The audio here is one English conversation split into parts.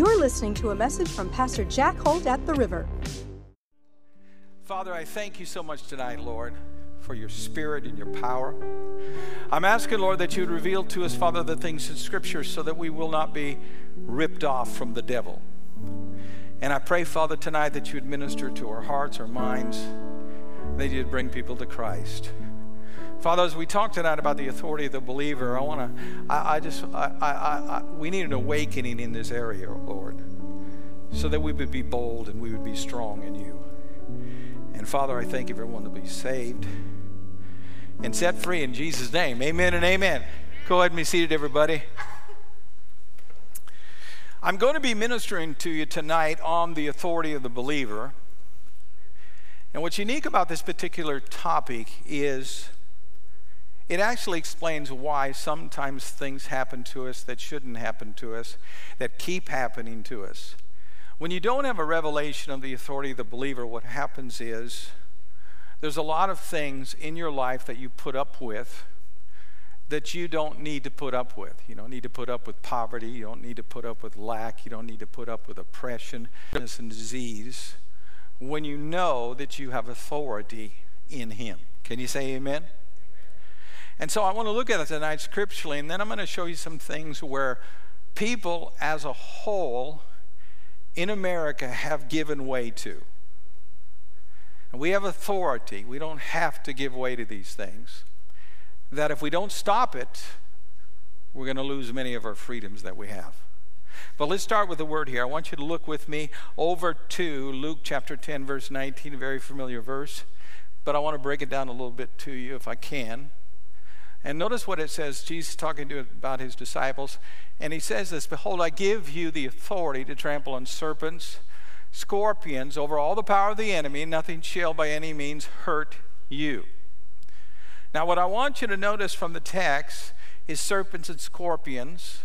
You're listening to a message from Pastor Jack Holt at the River. Father, I thank you so much tonight, Lord, for your spirit and your power. I'm asking, Lord, that you would reveal to us, Father, the things in Scripture so that we will not be ripped off from the devil. And I pray, Father, tonight that you would minister to our hearts, our minds, that you'd bring people to Christ. Father, as we talk tonight about the authority of the believer, I want to, I, I, just, I, I, I, we need an awakening in this area, Lord, so that we would be bold and we would be strong in you. And Father, I thank everyone to be saved and set free in Jesus' name. Amen and amen. Go ahead and be seated, everybody. I'm going to be ministering to you tonight on the authority of the believer. And what's unique about this particular topic is it actually explains why sometimes things happen to us that shouldn't happen to us, that keep happening to us. When you don't have a revelation of the authority of the believer, what happens is there's a lot of things in your life that you put up with that you don't need to put up with. You don't need to put up with poverty. You don't need to put up with lack. You don't need to put up with oppression, and disease when you know that you have authority in Him. Can you say amen? And so I want to look at it tonight scripturally, and then I'm going to show you some things where people as a whole in America have given way to. And we have authority. We don't have to give way to these things. That if we don't stop it, we're going to lose many of our freedoms that we have. But let's start with the word here. I want you to look with me over to Luke chapter 10, verse 19, a very familiar verse. But I want to break it down a little bit to you if I can. And notice what it says. Jesus talking to about his disciples, and he says this: "Behold, I give you the authority to trample on serpents, scorpions, over all the power of the enemy. Nothing shall by any means hurt you." Now, what I want you to notice from the text is serpents and scorpions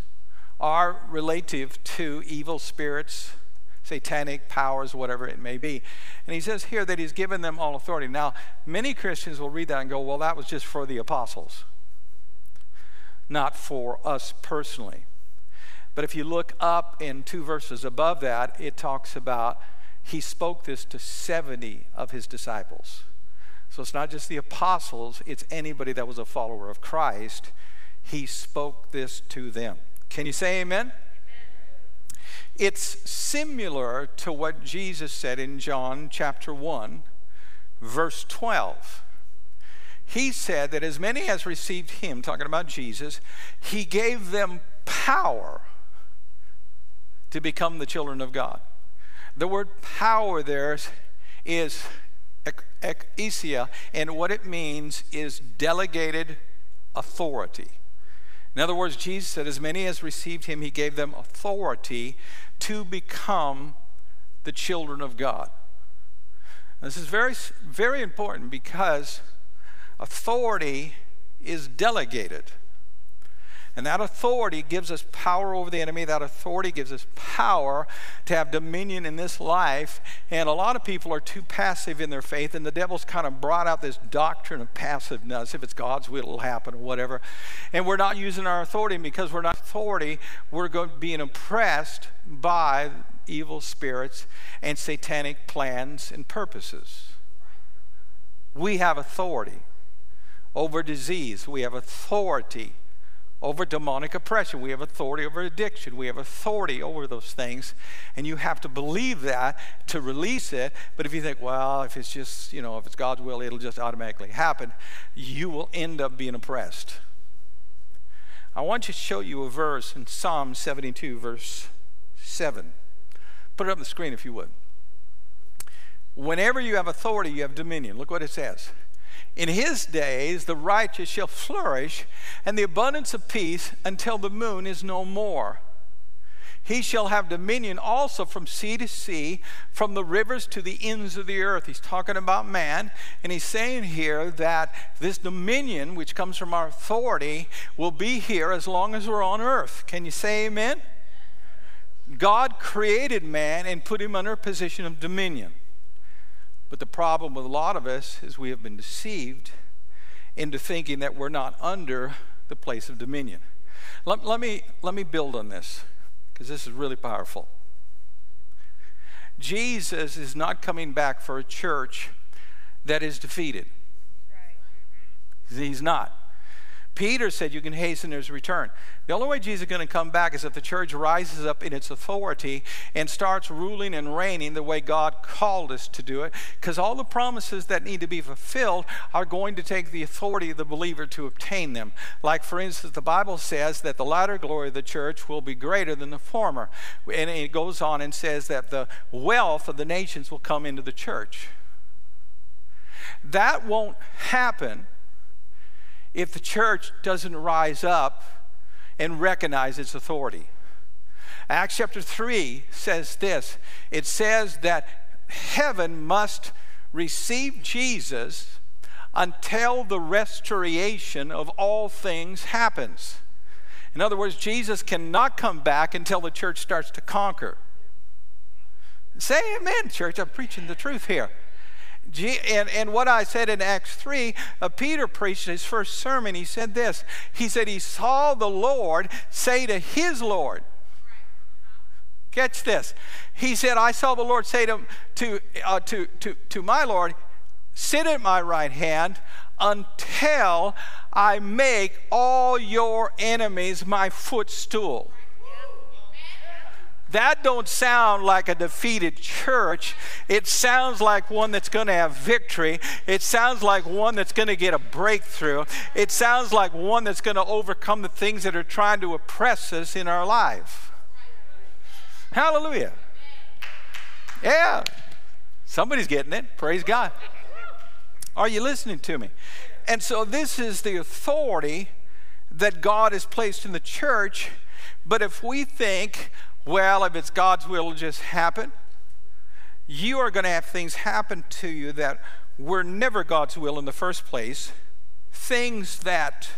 are relative to evil spirits, satanic powers, whatever it may be. And he says here that he's given them all authority. Now, many Christians will read that and go, well, that was just for the apostles not for us personally. But if you look up in two verses above that, it talks about he spoke this to 70 of his disciples. So it's not just the apostles, it's anybody that was a follower of Christ. He spoke this to them. Can you say amen? amen? It's similar to what Jesus said in John chapter 1, verse 12 he said that as many as received him, talking about Jesus, he gave them power to become the children of God. The word power there is exousia, and what it means is delegated authority. In other words, Jesus said, as many as received him, he gave them authority to become the children of God. This is very, very important because Authority is delegated. And that authority gives us power over the enemy. That authority gives us power to have dominion in this life. And a lot of people are too passive in their faith, and the devil's kind of brought out this doctrine of passiveness. If it's God's will, it'll happen, or whatever. And we're not using our authority, because we're not authority, we're going being oppressed by evil spirits and satanic plans and purposes. We have authority over disease. We have authority over demonic oppression. We have authority over addiction. We have authority over those things. And you have to believe that to release it. But if you think, well, if it's just, you know, if it's God's will, it'll just automatically happen, you will end up being oppressed. I want to show you a verse in Psalm 72, verse 7. Put it up on the screen if you would. Whenever you have authority, you have dominion. Look what it says. In his days, the righteous shall flourish, and the abundance of peace until the moon is no more. He shall have dominion also from sea to sea, from the rivers to the ends of the earth. He's talking about man, and he's saying here that this dominion, which comes from our authority, will be here as long as we're on earth. Can you say amen? God created man and put him under a position of dominion. But the problem with a lot of us is we have been deceived into thinking that we're not under the place of dominion. Let, let me, let me build on this because this is really powerful. Jesus is not coming back for a church that is defeated. He's not. Peter said you can hasten his return. The only way Jesus is going to come back is if the church rises up in its authority and starts ruling and reigning the way God called us to do it. Because all the promises that need to be fulfilled are going to take the authority of the believer to obtain them. Like, for instance, the Bible says that the latter glory of the church will be greater than the former. And it goes on and says that the wealth of the nations will come into the church. That won't happen if the church doesn't rise up and recognize its authority. Acts chapter 3 says this it says that heaven must receive Jesus until the restoration of all things happens. In other words, Jesus cannot come back until the church starts to conquer. Say amen, church. I'm preaching the truth here. And, and what I said in Acts 3, uh, Peter preached his first sermon. He said this He said, He saw the Lord say to his Lord, Catch this. He said, I saw the Lord say to, to, uh, to, to, to my Lord, Sit at my right hand until I make all your enemies my footstool. That don't sound like a defeated church. It sounds like one that's going to have victory. It sounds like one that's going to get a breakthrough. It sounds like one that's going to overcome the things that are trying to oppress us in our life. Hallelujah. Yeah. Somebody's getting it. Praise God. Are you listening to me? And so this is the authority that God has placed in the church. But if we think, well, if it's God's will, it'll just happen. You are going to have things happen to you that were never God's will in the first place, things that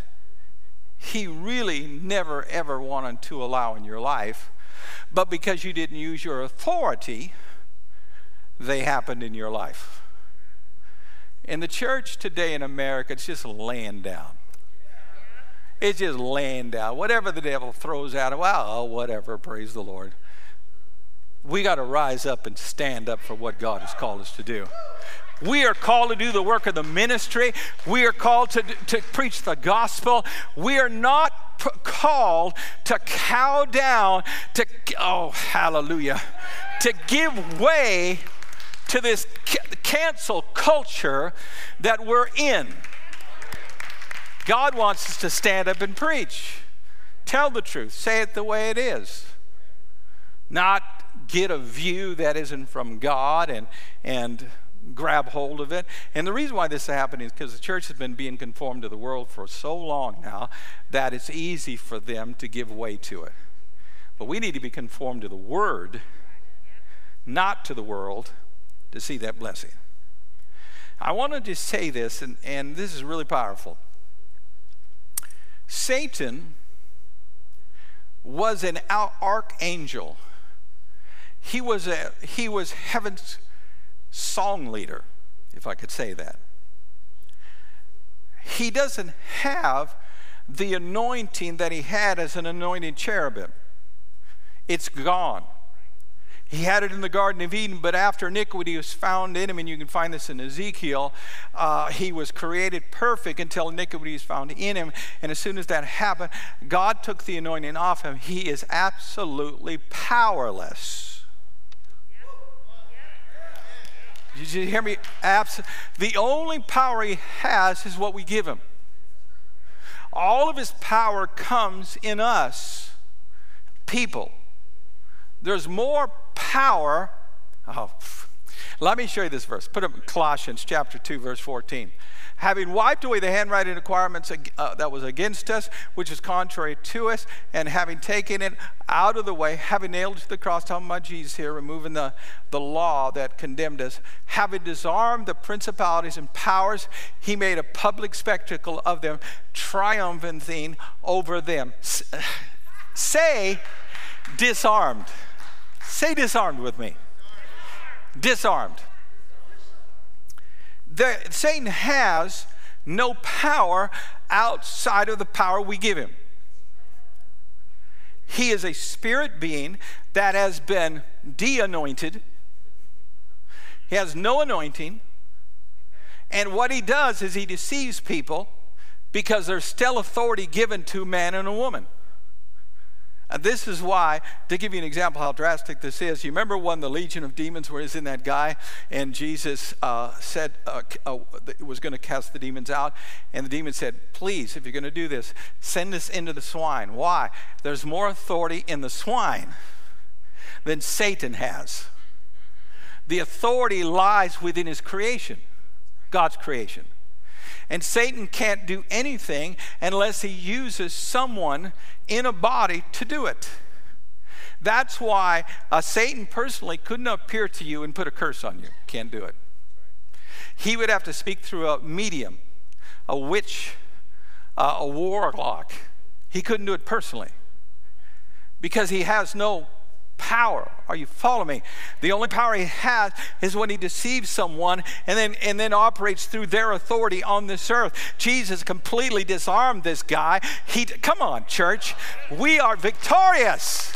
He really never ever wanted to allow in your life, but because you didn't use your authority, they happened in your life. In the church today in America, it's just laying down. It's just laying down. Whatever the devil throws at it, well, oh, whatever, praise the Lord. We got to rise up and stand up for what God has called us to do. We are called to do the work of the ministry. We are called to, to preach the gospel. We are not p- called to cow down, to, oh, hallelujah, to give way to this cancel culture that we're in. God wants us to stand up and preach. Tell the truth. Say it the way it is. Not get a view that isn't from God and, and grab hold of it. And the reason why this is happening is because the church has been being conformed to the world for so long now that it's easy for them to give way to it. But we need to be conformed to the Word, not to the world, to see that blessing. I wanted to say this, and, and this is really powerful. Satan was an archangel. He was, a, he was heaven's song leader, if I could say that. He doesn't have the anointing that he had as an anointed cherubim. It's gone. He had it in the Garden of Eden, but after iniquity was found in him, and you can find this in Ezekiel, uh, he was created perfect until iniquity was found in him. And as soon as that happened, God took the anointing off him. He is absolutely powerless. Did you hear me? Abs- the only power he has is what we give him. All of his power comes in us, people. There's more power. Oh, let me show you this verse. Put it in Colossians chapter 2, verse 14. Having wiped away the handwriting requirements uh, that was against us, which is contrary to us, and having taken it out of the way, having nailed it to the cross, talking about Jesus here, removing the, the law that condemned us, having disarmed the principalities and powers, he made a public spectacle of them, triumphing over them. Say, disarmed. Say disarmed with me. Disarmed. The, Satan has no power outside of the power we give him. He is a spirit being that has been de anointed, He has no anointing. And what he does is he deceives people because there's still authority given to man and a woman. And this is why, to give you an example how drastic this is, you remember when the legion of demons was in that guy, and Jesus uh, said uh, uh, was going to cast the demons out, and the demon said, "Please, if you're going to do this, send us into the swine." Why? There's more authority in the swine than Satan has. The authority lies within his creation, God's creation. And Satan can't do anything unless he uses someone in a body to do it. That's why uh, Satan personally couldn't appear to you and put a curse on you. Can't do it. He would have to speak through a medium, a witch, uh, a warlock. He couldn't do it personally because he has no power. Are you following me? The only power he has is when he deceives someone and then and then operates through their authority on this earth. Jesus completely disarmed this guy. He come on, church. We are victorious.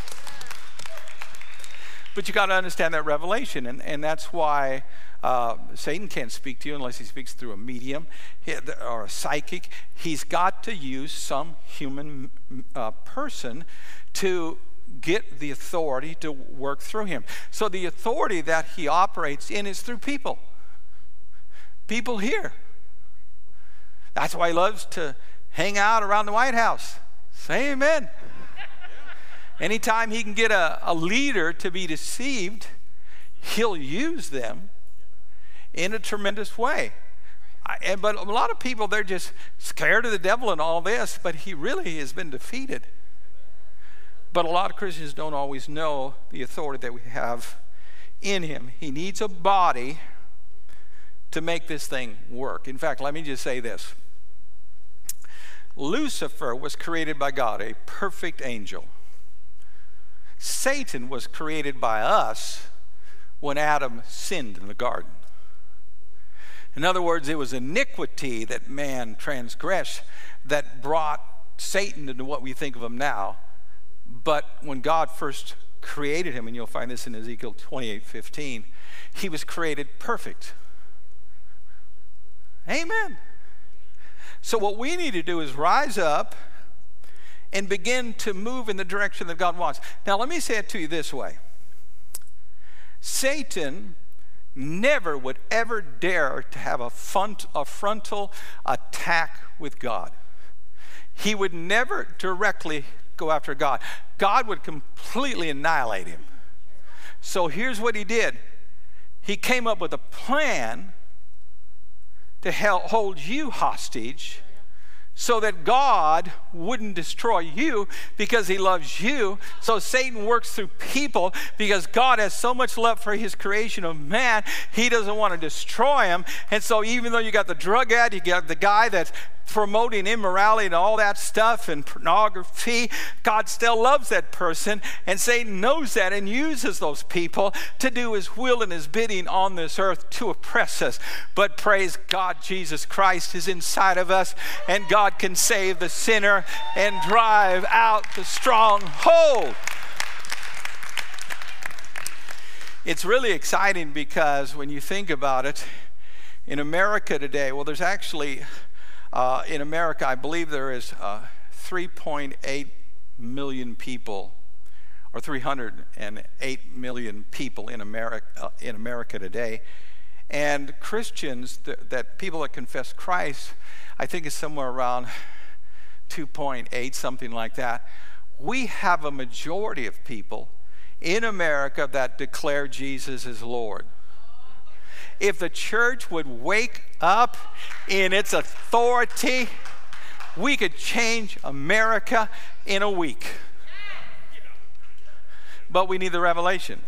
But you got to understand that revelation, and, and that's why uh, Satan can't speak to you unless he speaks through a medium or a psychic. He's got to use some human uh, person to get the authority to work through him. So the authority that he operates in is through people. People here. That's why he loves to hang out around the White House. Say amen. Anytime he can get a, a leader to be deceived, he'll use them in a tremendous way. I, and, but a lot of people, they're just scared of the devil and all this, but he really has been defeated. But a lot of Christians don't always know the authority that we have in him. He needs a body to make this thing work. In fact, let me just say this Lucifer was created by God, a perfect angel. Satan was created by us when Adam sinned in the garden. In other words, it was iniquity that man transgressed that brought Satan into what we think of him now but when God first created him, and you'll find this in Ezekiel 28 15, he was created perfect. Amen. So, what we need to do is rise up and begin to move in the direction that God wants. Now, let me say it to you this way Satan never would ever dare to have a, front, a frontal attack with God. He would never directly go after God. God would completely annihilate him. So here's what he did he came up with a plan to hold you hostage so that God wouldn't destroy you because he loves you. So Satan works through people because God has so much love for his creation of man, he doesn't want to destroy him. And so even though you got the drug addict, you got the guy that's promoting immorality and all that stuff and pornography, God still loves that person. And Satan knows that and uses those people to do his will and his bidding on this earth to oppress us. But praise God, Jesus Christ is inside of us, and God can save the sinner and drive out the stronghold. It's really exciting because when you think about it, in America today, well, there's actually uh, in America, I believe there is uh, 3.8 million people, or 308 million people in America, uh, in America today. And Christians, th- that people that confess Christ, I think is somewhere around 2.8, something like that. We have a majority of people in America that declare Jesus as Lord if the church would wake up in its authority, we could change America in a week. But we need the revelation.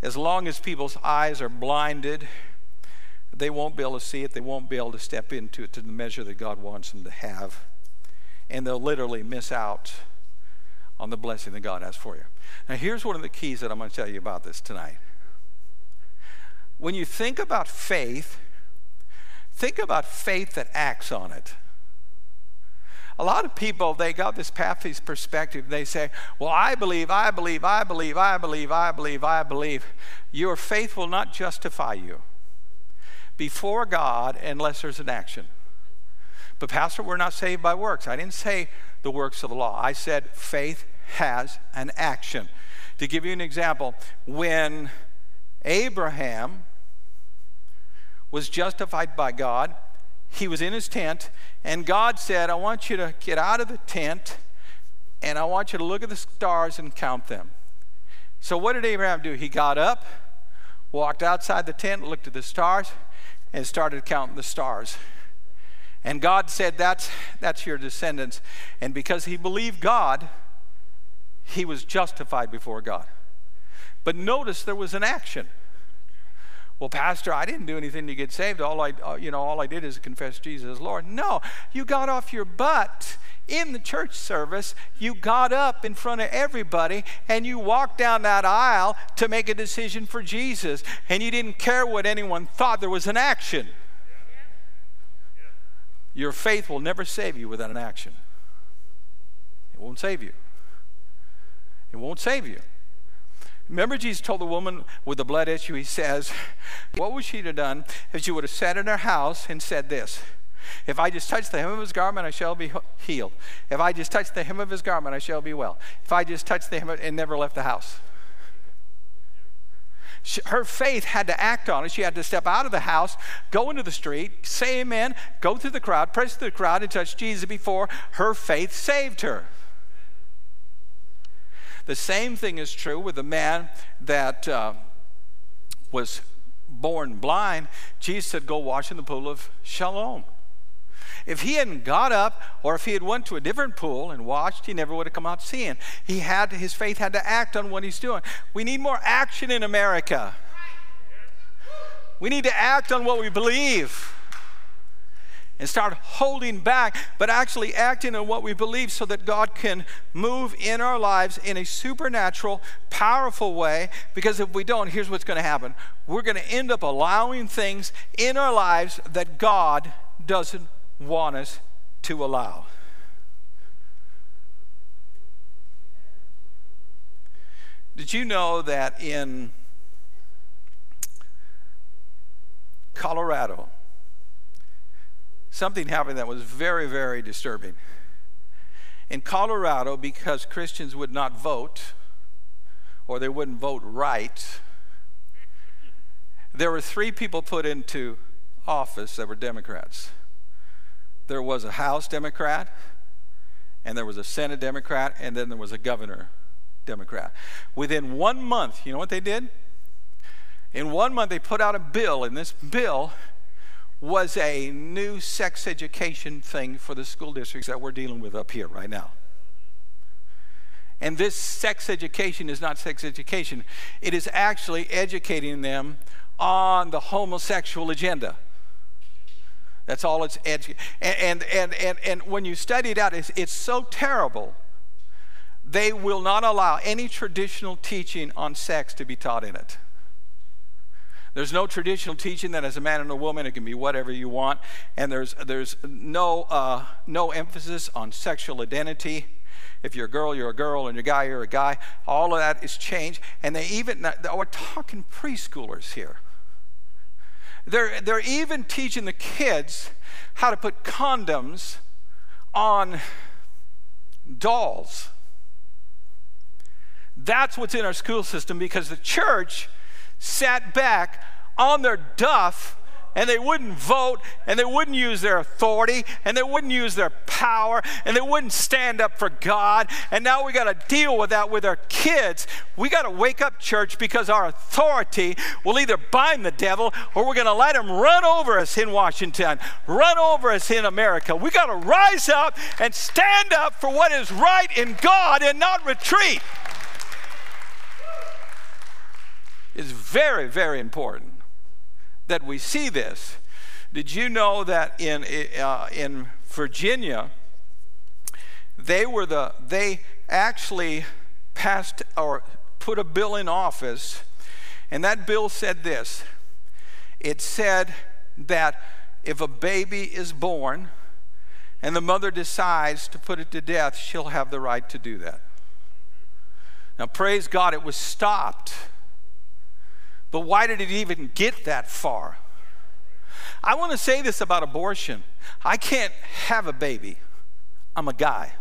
As long as people's eyes are blinded, they won't be able to see it. They won't be able to step into it to the measure that God wants them to have. And they'll literally miss out on the blessing that God has for you. Now, here's one of the keys that I'm going to tell you about this tonight when you think about faith, think about faith that acts on it. a lot of people, they got this Baptist perspective. They say, Well, I believe, I believe, I believe, I believe, I believe, I believe. Your faith will not justify you before God unless there's an action. But, Pastor, we're not saved by works. I didn't say the works of the law, I said faith has an action. To give you an example, when Abraham was justified by God, he was in his tent, and God said, I want you to get out of the tent and I want you to look at the stars and count them. So, what did Abraham do? He got up, walked outside the tent, looked at the stars, and started counting the stars. And God said, That's, that's your descendants. And because he believed God, he was justified before God. But notice there was an action. Well, Pastor, I didn't do anything to get saved. All I, uh, you know, all I did is confess Jesus as Lord. No, you got off your butt in the church service. You got up in front of everybody and you walked down that aisle to make a decision for Jesus. And you didn't care what anyone thought. There was an action. Your faith will never save you without an action. It won't save you. It won't save you. Remember, Jesus told the woman with the blood issue, He says, What would she have done if she would have sat in her house and said this? If I just touch the hem of his garment, I shall be healed. If I just touch the hem of his garment, I shall be well. If I just touch the hem of, and never left the house. She, her faith had to act on it. She had to step out of the house, go into the street, say amen, go through the crowd, press through the crowd, and touch Jesus before her faith saved her. The same thing is true with the man that uh, was born blind. Jesus said, Go wash in the pool of Siloam. If he hadn't got up or if he had went to a different pool and washed, he never would have come out seeing. He had his faith had to act on what he's doing. We need more action in America. We need to act on what we believe and start holding back, but actually acting on what we believe so that God can move in our lives in a supernatural, powerful way. Because if we don't, here's what's going to happen we're going to end up allowing things in our lives that God doesn't want us to allow. Did you know that in Colorado, something happened that was very, very disturbing. In Colorado, because Christians would not vote, or they wouldn't vote right, there were three people put into office that were Democrats. There was a House Democrat, and there was a Senate Democrat, and then there was a governor Democrat. Within one month, you know what they did? In one month, they put out a bill, and this bill was a new sex education thing for the school districts that we're dealing with up here right now. And this sex education is not sex education, it is actually educating them on the homosexual agenda. That's all it's edu- and, and, and, and, when you study it out, it's, it's so terrible. They will not allow any traditional teaching on sex to be taught in it. There's no traditional teaching that as a man and a woman it can be whatever you want, and there's there's no uh, no emphasis on sexual identity. If you're a girl, you're a girl, and you're a guy, you're a guy. All of that is changed, and they even we're talking preschoolers here. They're they're even teaching the kids how to put condoms on dolls. That's what's in our school system because the church sat back on their duff and they wouldn't vote and they wouldn't use their authority and they wouldn't use their power and they wouldn't stand up for God. And now we got to deal with that with our kids. We got to wake up, church, because our authority will either bind the devil or we're going to let him run over us in Washington, run over us in America. We got to rise up and stand up for what is right in God and not retreat. It's very, very important that we see this. Did you know that in, uh, in Virginia, they were the, they actually passed or put a bill in office, and that bill said this it said that if a baby is born, and the mother decides to put it to death, she'll have the right to do that. Now, praise God, it was stopped. But why did it even get that far? I want to say this about abortion I can't have a baby, I'm a guy.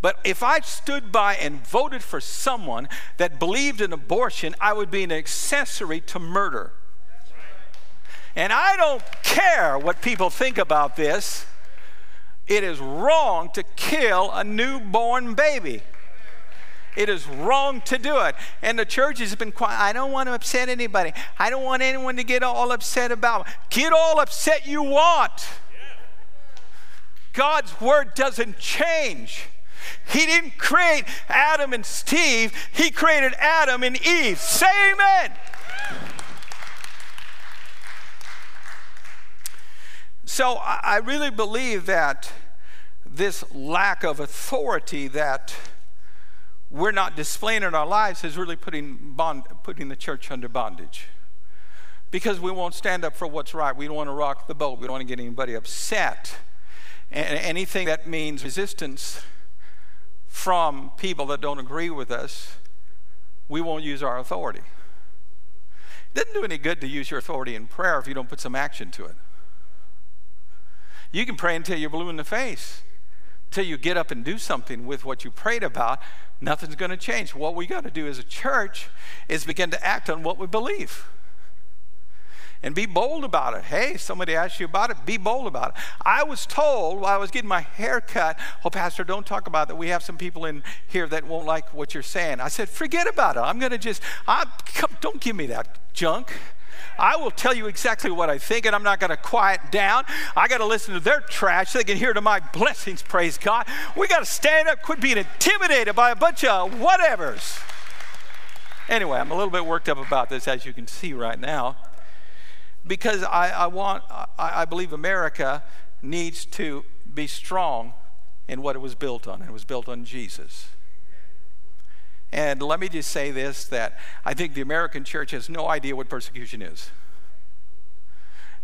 But if I stood by and voted for someone that believed in abortion, I would be an accessory to murder. And I don't care what people think about this. It is wrong to kill a newborn baby. It is wrong to do it. And the church has been quiet. I don't want to upset anybody. I don't want anyone to get all upset about. Get all upset you want. God's word doesn't change. He didn't create Adam and Steve, He created Adam and Eve. Say amen. So I really believe that this lack of authority that we're not displaying in our lives is really putting, bond, putting the church under bondage. Because we won't stand up for what's right. We don't want to rock the boat. We don't want to get anybody upset. And anything that means resistance from people that don't agree with us, we won't use our authority. It doesn't do any good to use your authority in prayer if you don't put some action to it. You can pray until you're blue in the face, until you get up and do something with what you prayed about. Nothing's going to change. What we got to do as a church is begin to act on what we believe and be bold about it. Hey, somebody asked you about it, be bold about it. I was told while I was getting my hair cut, oh, Pastor, don't talk about that. We have some people in here that won't like what you're saying. I said, forget about it. I'm going to just, I, come, don't give me that junk. I will tell you exactly what I think, and I'm not going to quiet down. I got to listen to their trash they can hear to my blessings, praise God. We got to stand up, quit being intimidated by a bunch of whatevers. Anyway, I'm a little bit worked up about this, as you can see right now because I, I want, I, I believe America needs to be strong in what it was built on. It was built on Jesus. And let me just say this that I think the American church has no idea what persecution is.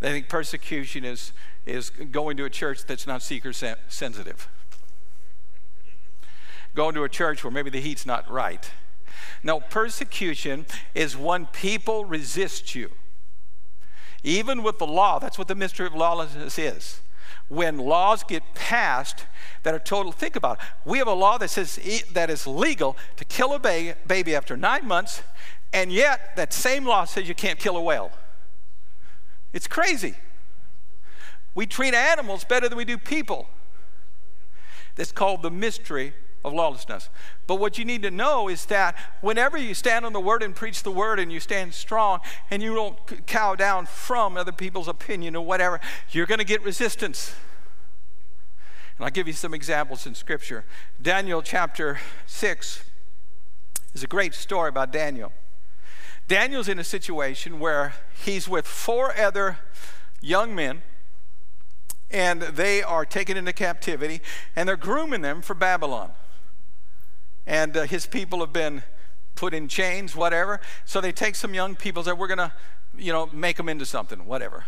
They think persecution is, is going to a church that's not seeker sensitive, going to a church where maybe the heat's not right. No, persecution is when people resist you. Even with the law, that's what the mystery of lawlessness is. When laws get passed that are total, think about it. We have a law that says that is legal to kill a ba- baby after nine months, and yet that same law says you can't kill a whale. It's crazy. We treat animals better than we do people. That's called the mystery of lawlessness. But what you need to know is that whenever you stand on the word and preach the word and you stand strong and you don't cow down from other people's opinion or whatever, you're going to get resistance. And I'll give you some examples in Scripture. Daniel chapter 6 is a great story about Daniel. Daniel's in a situation where he's with four other young men and they are taken into captivity and they're grooming them for Babylon and uh, his people have been put in chains, whatever. So they take some young people, say, we're going to, you know, make them into something, whatever.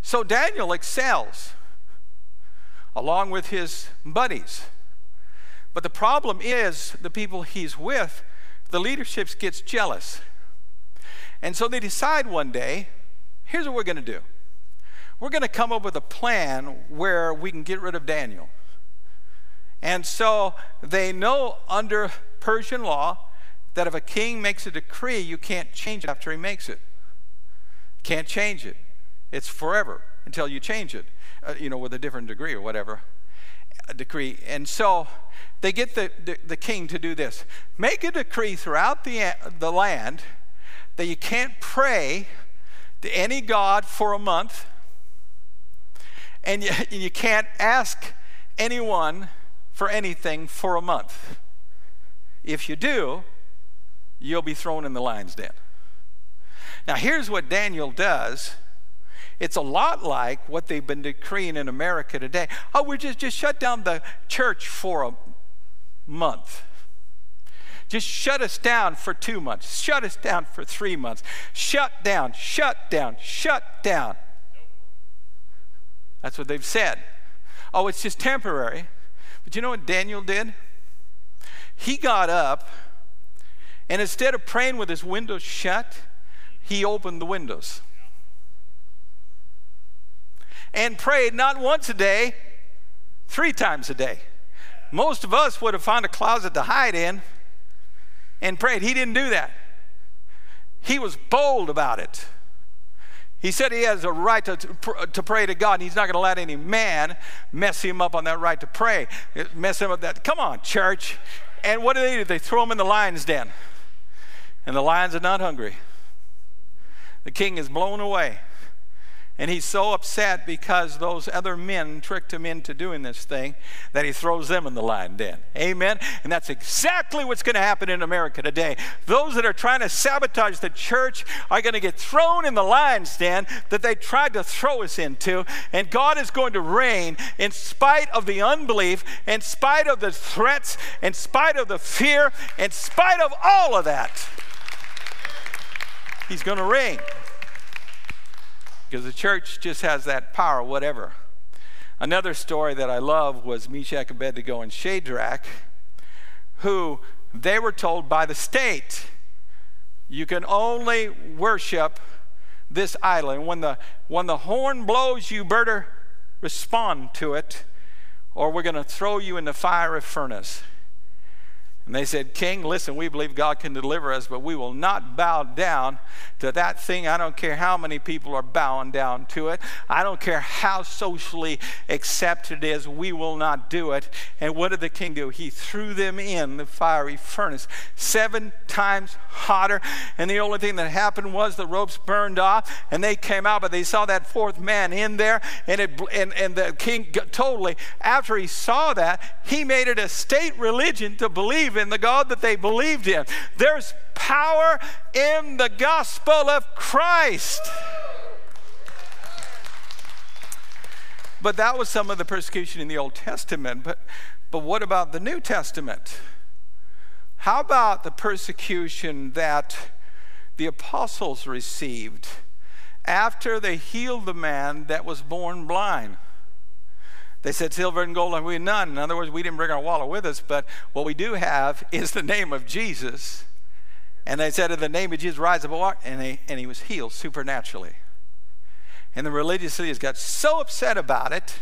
So Daniel excels along with his buddies. But the problem is the people he's with, the leadership gets jealous. And so they decide one day, here's what we're going to do. We're going to come up with a plan where we can get rid of Daniel. And so they know under Persian law that if a king makes a decree, you can't change it after he makes it. Can't change it. It's forever until you change it, uh, you know, with a different degree or whatever a decree. And so they get the, the, the, king to do this make a decree throughout the, the land that you can't pray to any god for a month, and you, you can't ask anyone for anything for a month. If you do, you'll be thrown in the lion's den. Now, here's what Daniel does. It's a lot like what they've been decreeing in America today. Oh, we just, just shut down the church for a month. Just shut us down for two months. Shut us down for three months. Shut down, shut down, shut down. That's what they've said. oh, it's just temporary. You know what Daniel did? He got up, and instead of praying with his windows shut, he opened the windows and prayed not once a day, three times a day. Most of us would have found a closet to hide in and prayed. He didn't do that. He was bold about it. He said he has a right to, to pray to God. And he's not going to let any man mess him up on that right to pray. Mess him up that. Come on, church. And what do they do? They throw him in the lion's den. And the lions are not hungry. The king is blown away. And he's so upset because those other men tricked him into doing this thing that he throws them in the lion den. Amen? And that's exactly what's going to happen in America today. Those that are trying to sabotage the church are going to get thrown in the lion's den that they tried to throw us into. And God is going to reign in spite of the unbelief, in spite of the threats, in spite of the fear, in spite of all of that. He's going to reign because the church just has that power, whatever. Another story that I love was Meshach, Abednego, and Shadrach, who they were told by the state, you can only worship this idol. And when the, when the horn blows, you better respond to it, or we're going to throw you in the fiery furnace. And they said, King, listen, we believe God can deliver us, but we will not bow down to that thing. I don't care how many people are bowing down to it. I don't care how socially accepted it is. We will not do it. And what did the king do? He threw them in the fiery furnace, seven times hotter. And the only thing that happened was the ropes burned off and they came out, but they saw that fourth man in there. And, it, and, and the king totally, after he saw that, he made it a state religion to believe believe in the God that they believed in. There's power in the gospel of Christ. But that was some of the persecution in the Old Testament. But, but what about the New Testament? How about the persecution that the apostles received after they healed the man that was born blind? They said, Silver and gold and we none. In other words, we didn't bring our wallet with us, but what we do have is the name of Jesus. And they said, In the name of Jesus, rise up and walk. And he, and he was healed supernaturally. And the religious leaders got so upset about it,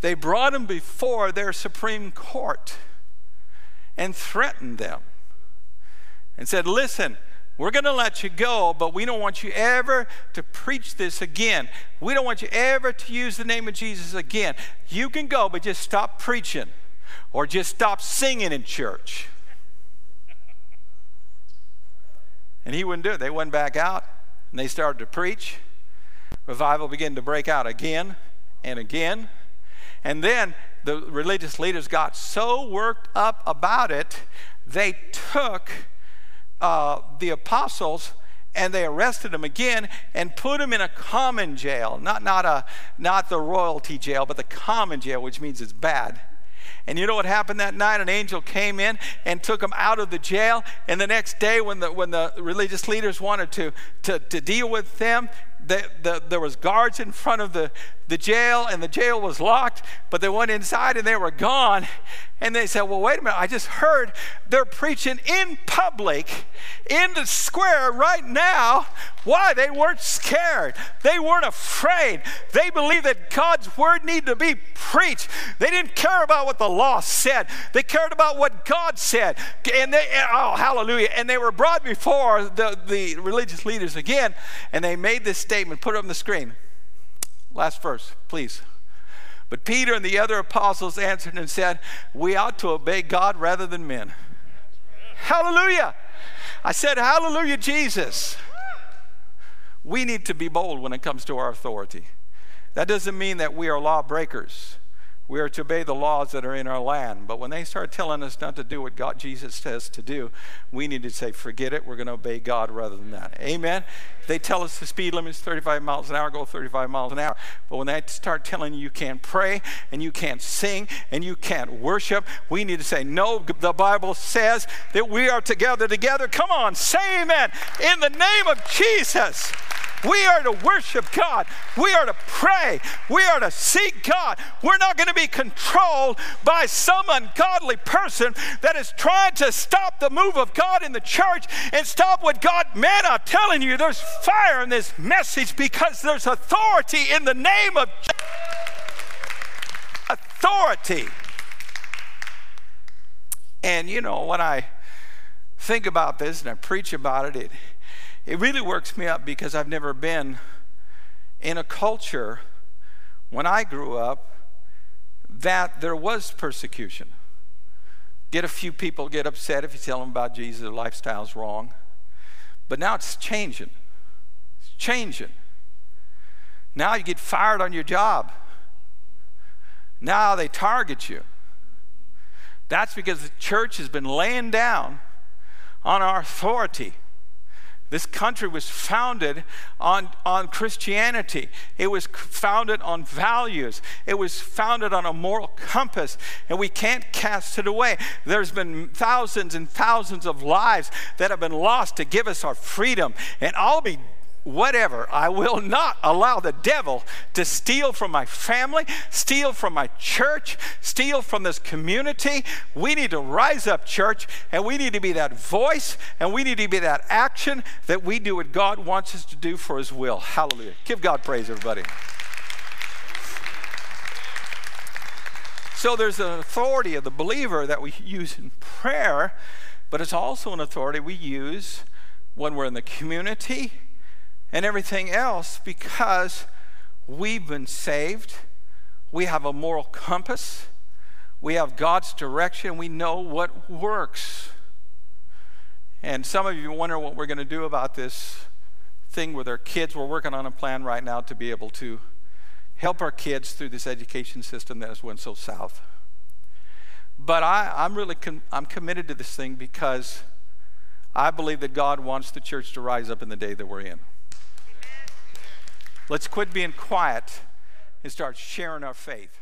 they brought him before their Supreme Court and threatened them and said, Listen, we're going to let you go, but we don't want you ever to preach this again. We don't want you ever to use the name of Jesus again. You can go, but just stop preaching or just stop singing in church. And he wouldn't do it. They went back out and they started to preach. Revival began to break out again and again. And then the religious leaders got so worked up about it, they took uh, the apostles and they arrested him again and put him in a common jail not, not, a, not the royalty jail but the common jail which means it's bad and you know what happened that night? An angel came in and took him out of the jail. And the next day, when the, when the religious leaders wanted to, to, to deal with them, the, the, there was guards in front of the, the jail and the jail was locked but they went inside and they were gone. And they said well wait a minute i just heard they're preaching in public in the square right now. Why? They weren't scared. They weren't afraid. They believed that god's word needed to be preached. They didn't care about what the law said. They cared about what god said. And they oh hallelujah. And they were brought before the, the religious leaders again and they made this statement put it on the screen Last verse, please. But Peter and the other apostles answered and said, We ought to obey God rather than men. Hallelujah. I said, Hallelujah, Jesus. We need to be bold when it comes to our authority. That doesn't mean that we are lawbreakers we are to obey the laws that are in our land. But when they start telling us not to do what God Jesus says to do, we need to say, forget it. We're going to obey God rather than that. Amen. They tell us the speed limit is 35 miles an hour, go 35 miles an hour. But when they start telling you you can't pray and you can't sing and you can't worship, we need to say, no, the Bible says that we are together together. Come on, say amen. In the name of Jesus. We are to worship God. We are to pray. We are to seek God. We're not going to be controlled by some ungodly person that is trying to stop the move of God in the church and stop what God, man, I'm telling you, there's fire in this message because there's authority in the name of Jesus. authority. And you know, when I think about this and I preach about it, it, it really works me up because I've never been in a culture when I grew up that there was persecution. Get a few people get upset if you tell them about Jesus, their lifestyle's wrong. But now it's changing. It's changing. Now you get fired on your job. Now they target you. That's because the church has been laying down on our authority. This country was founded on, on Christianity. It was founded on values. It was founded on a moral compass, and we can't cast it away. There's been thousands and thousands of lives that have been lost to give us our freedom, and I'll be whatever. I will not allow the devil to steal from my family, steal from my church, steal from this community. We need to rise up, church, and we need to be that voice and we need to be that action that we do what God wants us to do for His will. Hallelujah. Give God praise, everybody. So there's an authority of the believer that we use in prayer, but it's also an authority we use when we're in the community and everything else because we've been saved. We have a moral compass. We have God's direction. We know what works. And some of you wonder what we're going to do about this thing with our kids. We're working on a plan right now to be able to help our kids through this education system that has went so south. But I, am really com- I'm committed to this thing because I believe that God wants the church to rise up in the day that we're in. Let's quit being quiet and start sharing our faith.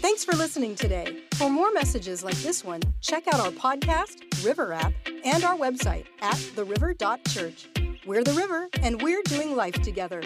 Thanks for listening today. For more messages like this one, check out our podcast, River app, and our website at theriver.church. We're the river, and we're doing life together.